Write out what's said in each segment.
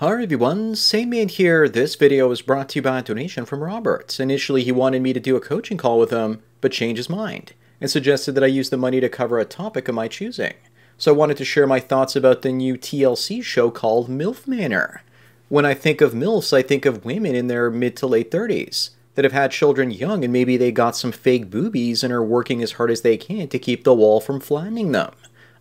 Hi everyone, Sandman here. This video was brought to you by a donation from Roberts. Initially, he wanted me to do a coaching call with him, but changed his mind and suggested that I use the money to cover a topic of my choosing. So I wanted to share my thoughts about the new TLC show called MILF Manor. When I think of MILFs, I think of women in their mid to late 30s that have had children young and maybe they got some fake boobies and are working as hard as they can to keep the wall from flattening them.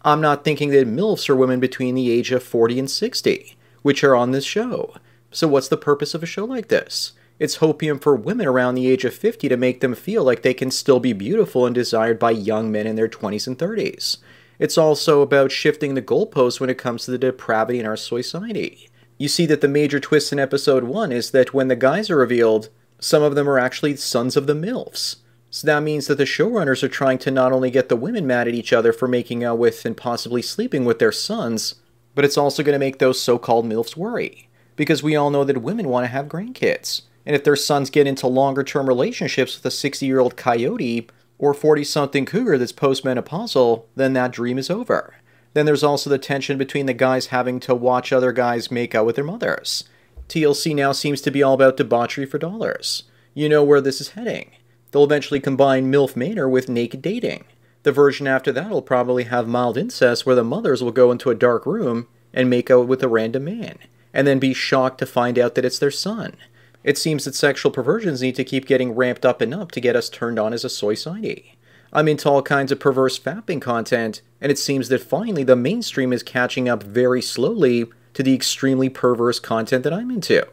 I'm not thinking that MILFs are women between the age of 40 and 60 which are on this show. So, what's the purpose of a show like this? It's hopium for women around the age of 50 to make them feel like they can still be beautiful and desired by young men in their 20s and 30s. It's also about shifting the goalposts when it comes to the depravity in our society. You see that the major twist in episode 1 is that when the guys are revealed, some of them are actually sons of the MILFs. So that means that the showrunners are trying to not only get the women mad at each other for making out with and possibly sleeping with their sons, but it's also going to make those so called MILFs worry. Because we all know that women want to have grandkids. And if their sons get into longer term relationships with a 60 year old coyote or 40 something cougar that's postmenopausal, then that dream is over. Then there's also the tension between the guys having to watch other guys make out with their mothers. TLC now seems to be all about debauchery for dollars. You know where this is heading. They'll eventually combine MILF Manor with naked dating. The version after that will probably have mild incest where the mothers will go into a dark room and make out with a random man, and then be shocked to find out that it's their son. It seems that sexual perversions need to keep getting ramped up and up to get us turned on as a society. I'm into all kinds of perverse fapping content, and it seems that finally the mainstream is catching up very slowly to the extremely perverse content that I'm into.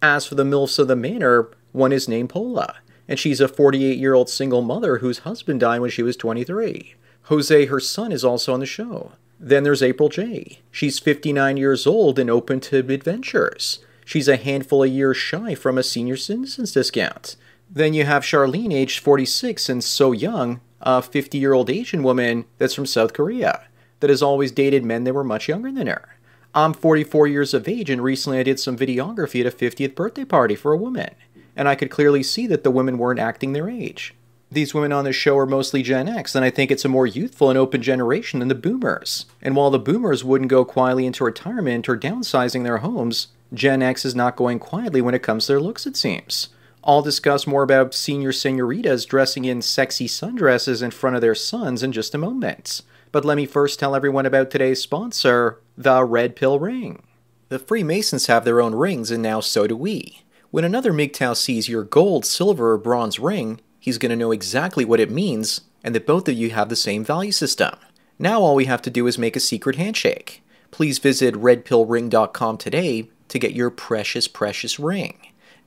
As for the MILFs of the Manor, one is named Pola and she's a 48 year old single mother whose husband died when she was 23. Jose, her son, is also on the show. Then there's April J. She's 59 years old and open to adventures. She's a handful of years shy from a senior citizens discount. Then you have Charlene, aged 46 and so young, a 50 year old Asian woman that's from South Korea, that has always dated men that were much younger than her. I'm 44 years of age and recently I did some videography at a 50th birthday party for a woman and I could clearly see that the women weren't acting their age. These women on this show are mostly Gen X, and I think it's a more youthful and open generation than the boomers. And while the boomers wouldn't go quietly into retirement or downsizing their homes, Gen X is not going quietly when it comes to their looks, it seems. I'll discuss more about senior senoritas dressing in sexy sundresses in front of their sons in just a moment. But let me first tell everyone about today's sponsor, the Red Pill Ring. The Freemasons have their own rings, and now so do we. When another MGTOW sees your gold, silver, or bronze ring, he's going to know exactly what it means and that both of you have the same value system. Now all we have to do is make a secret handshake. Please visit redpillring.com today to get your precious, precious ring.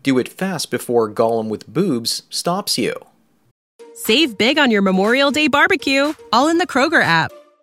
Do it fast before Gollum with boobs stops you. Save big on your Memorial Day barbecue, all in the Kroger app.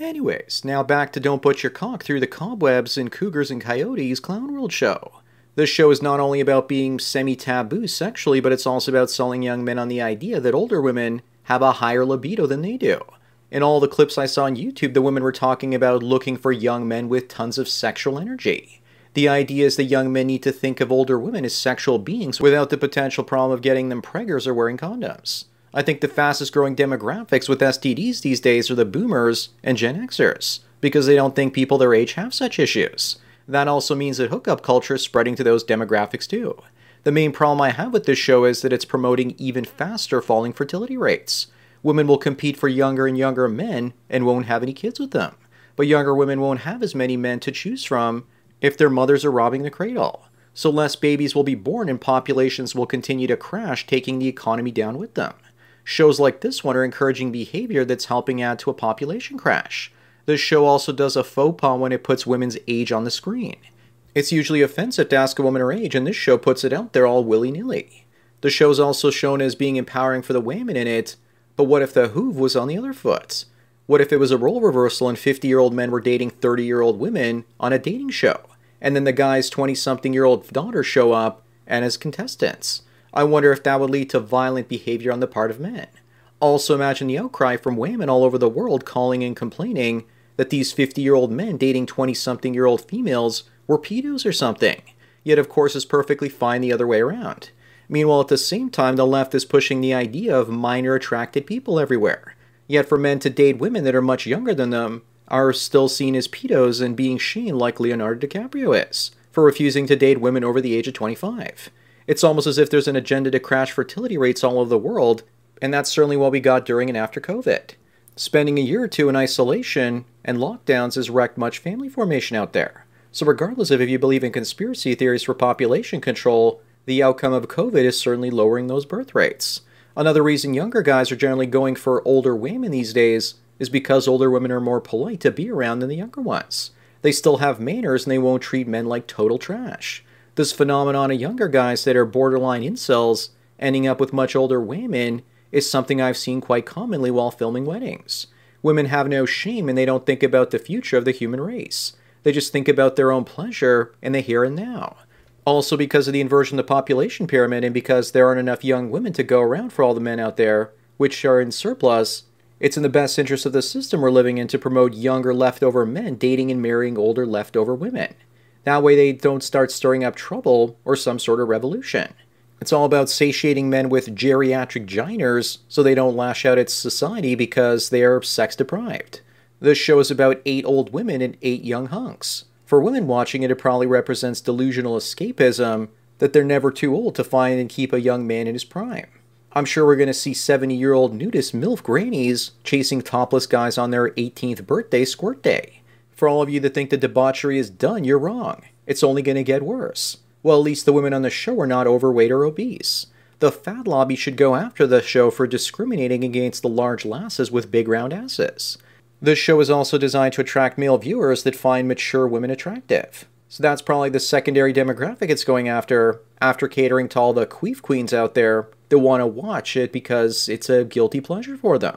Anyways, now back to Don't Put Your Cock Through the Cobwebs in Cougars and Coyotes Clown World show. This show is not only about being semi taboo sexually, but it's also about selling young men on the idea that older women have a higher libido than they do. In all the clips I saw on YouTube, the women were talking about looking for young men with tons of sexual energy. The idea is that young men need to think of older women as sexual beings without the potential problem of getting them preggers or wearing condoms. I think the fastest growing demographics with STDs these days are the boomers and Gen Xers, because they don't think people their age have such issues. That also means that hookup culture is spreading to those demographics too. The main problem I have with this show is that it's promoting even faster falling fertility rates. Women will compete for younger and younger men and won't have any kids with them. But younger women won't have as many men to choose from if their mothers are robbing the cradle. so less babies will be born and populations will continue to crash, taking the economy down with them. Shows like this one are encouraging behavior that's helping add to a population crash. This show also does a faux pas when it puts women's age on the screen. It's usually offensive to ask a woman her age, and this show puts it out there all willy nilly. The show's also shown as being empowering for the women in it, but what if the hoove was on the other foot? What if it was a role reversal and 50 year old men were dating 30 year old women on a dating show? And then the guy's 20 something year old daughter show up and as contestants? I wonder if that would lead to violent behavior on the part of men. Also, imagine the outcry from women all over the world calling and complaining that these 50 year old men dating 20 something year old females were pedos or something. Yet, of course, it's perfectly fine the other way around. Meanwhile, at the same time, the left is pushing the idea of minor attracted people everywhere. Yet for men to date women that are much younger than them are still seen as pedos and being shamed like Leonardo DiCaprio is for refusing to date women over the age of 25. It's almost as if there's an agenda to crash fertility rates all over the world, and that's certainly what we got during and after COVID. Spending a year or two in isolation and lockdowns has wrecked much family formation out there. So, regardless of if you believe in conspiracy theories for population control, the outcome of COVID is certainly lowering those birth rates. Another reason younger guys are generally going for older women these days is because older women are more polite to be around than the younger ones. They still have manners and they won't treat men like total trash. This phenomenon of younger guys that are borderline incels ending up with much older women is something I've seen quite commonly while filming weddings. Women have no shame and they don't think about the future of the human race. They just think about their own pleasure and the here and now. Also, because of the inversion of the population pyramid and because there aren't enough young women to go around for all the men out there, which are in surplus, it's in the best interest of the system we're living in to promote younger leftover men dating and marrying older leftover women. That way they don't start stirring up trouble or some sort of revolution. It's all about satiating men with geriatric giners so they don't lash out at society because they are sex deprived. This show is about eight old women and eight young hunks. For women watching it, it probably represents delusional escapism that they're never too old to find and keep a young man in his prime. I'm sure we're going to see 70 year old nudist MILF grannies chasing topless guys on their 18th birthday squirt day. For all of you that think the debauchery is done, you're wrong. It's only going to get worse. Well, at least the women on the show are not overweight or obese. The fat lobby should go after the show for discriminating against the large lasses with big round asses. This show is also designed to attract male viewers that find mature women attractive. So that's probably the secondary demographic it's going after, after catering to all the queef queens out there that want to watch it because it's a guilty pleasure for them.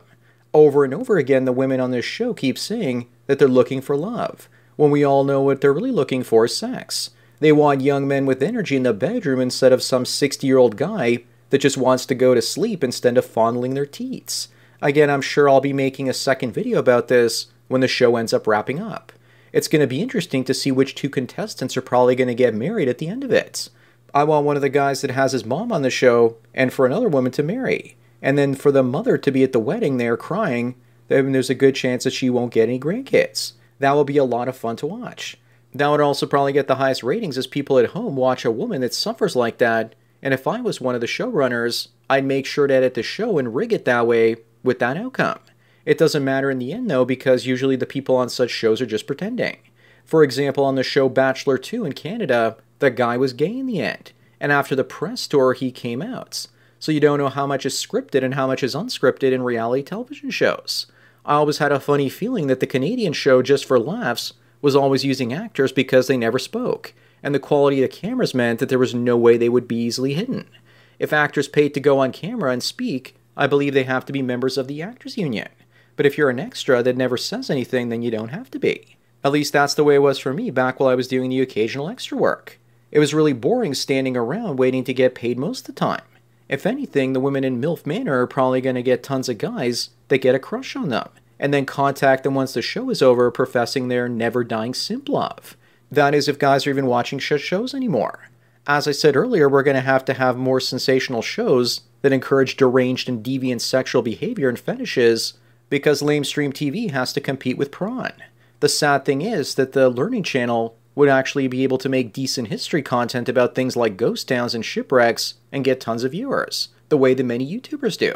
Over and over again, the women on this show keep saying that they're looking for love, when we all know what they're really looking for is sex. They want young men with energy in the bedroom instead of some 60 year old guy that just wants to go to sleep instead of fondling their teats. Again, I'm sure I'll be making a second video about this when the show ends up wrapping up. It's going to be interesting to see which two contestants are probably going to get married at the end of it. I want one of the guys that has his mom on the show and for another woman to marry. And then for the mother to be at the wedding there crying, then there's a good chance that she won't get any grandkids. That will be a lot of fun to watch. That would also probably get the highest ratings as people at home watch a woman that suffers like that. And if I was one of the showrunners, I'd make sure to edit the show and rig it that way with that outcome. It doesn't matter in the end, though, because usually the people on such shows are just pretending. For example, on the show Bachelor 2 in Canada, the guy was gay in the end, and after the press tour, he came out. So you don't know how much is scripted and how much is unscripted in reality television shows. I always had a funny feeling that the Canadian show Just for Laughs was always using actors because they never spoke, and the quality of the cameras meant that there was no way they would be easily hidden. If actors paid to go on camera and speak, I believe they have to be members of the Actors Union. But if you're an extra that never says anything, then you don't have to be. At least that's the way it was for me back while I was doing the occasional extra work. It was really boring standing around waiting to get paid most of the time. If anything, the women in MILF Manor are probably going to get tons of guys that get a crush on them, and then contact them once the show is over professing their never dying simp love. That is, if guys are even watching such shows anymore. As I said earlier, we're going to have to have more sensational shows that encourage deranged and deviant sexual behavior and fetishes because lamestream TV has to compete with prawn. The sad thing is that the Learning Channel would actually be able to make decent history content about things like ghost towns and shipwrecks and get tons of viewers, the way that many YouTubers do.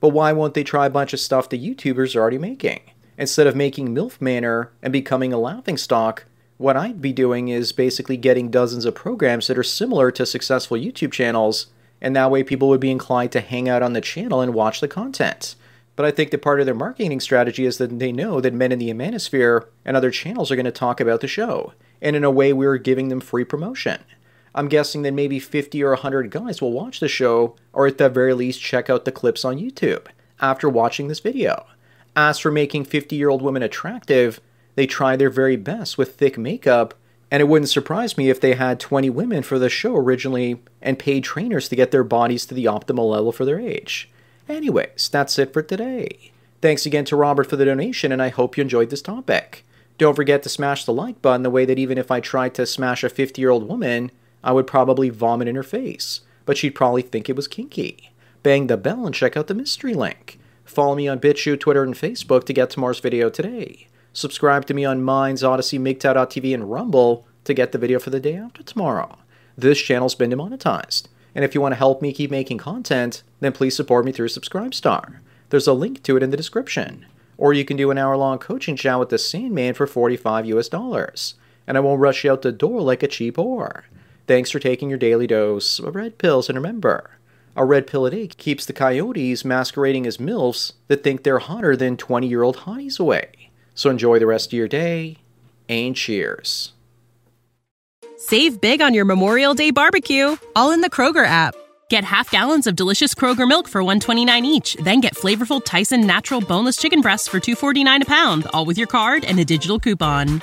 But why won't they try a bunch of stuff the YouTubers are already making? Instead of making MILF Manor and becoming a laughingstock, what I'd be doing is basically getting dozens of programs that are similar to successful YouTube channels, and that way people would be inclined to hang out on the channel and watch the content. But I think that part of their marketing strategy is that they know that Men in the Manosphere and other channels are going to talk about the show, and in a way we're giving them free promotion. I'm guessing that maybe 50 or 100 guys will watch the show, or at the very least check out the clips on YouTube after watching this video. As for making 50 year old women attractive, they try their very best with thick makeup, and it wouldn't surprise me if they had 20 women for the show originally and paid trainers to get their bodies to the optimal level for their age. Anyways, that's it for today. Thanks again to Robert for the donation, and I hope you enjoyed this topic. Don't forget to smash the like button the way that even if I tried to smash a 50 year old woman, I would probably vomit in her face, but she'd probably think it was kinky. Bang the bell and check out the mystery link. Follow me on BitChute, Twitter, and Facebook to get tomorrow's video today. Subscribe to me on Minds, Odysee, MGTOW.tv, and Rumble to get the video for the day after tomorrow. This channel's been demonetized. And if you want to help me keep making content, then please support me through Subscribestar. There's a link to it in the description. Or you can do an hour long coaching chat with the Sandman for 45 US dollars. And I won't rush you out the door like a cheap whore. Thanks for taking your daily dose of red pills, and remember, a red pill a day keeps the coyotes masquerading as MILFs that think they're hotter than 20 year old hotties away. So enjoy the rest of your day and cheers. Save big on your Memorial Day barbecue, all in the Kroger app. Get half gallons of delicious Kroger milk for 129 each, then get flavorful Tyson natural boneless chicken breasts for 249 a pound, all with your card and a digital coupon.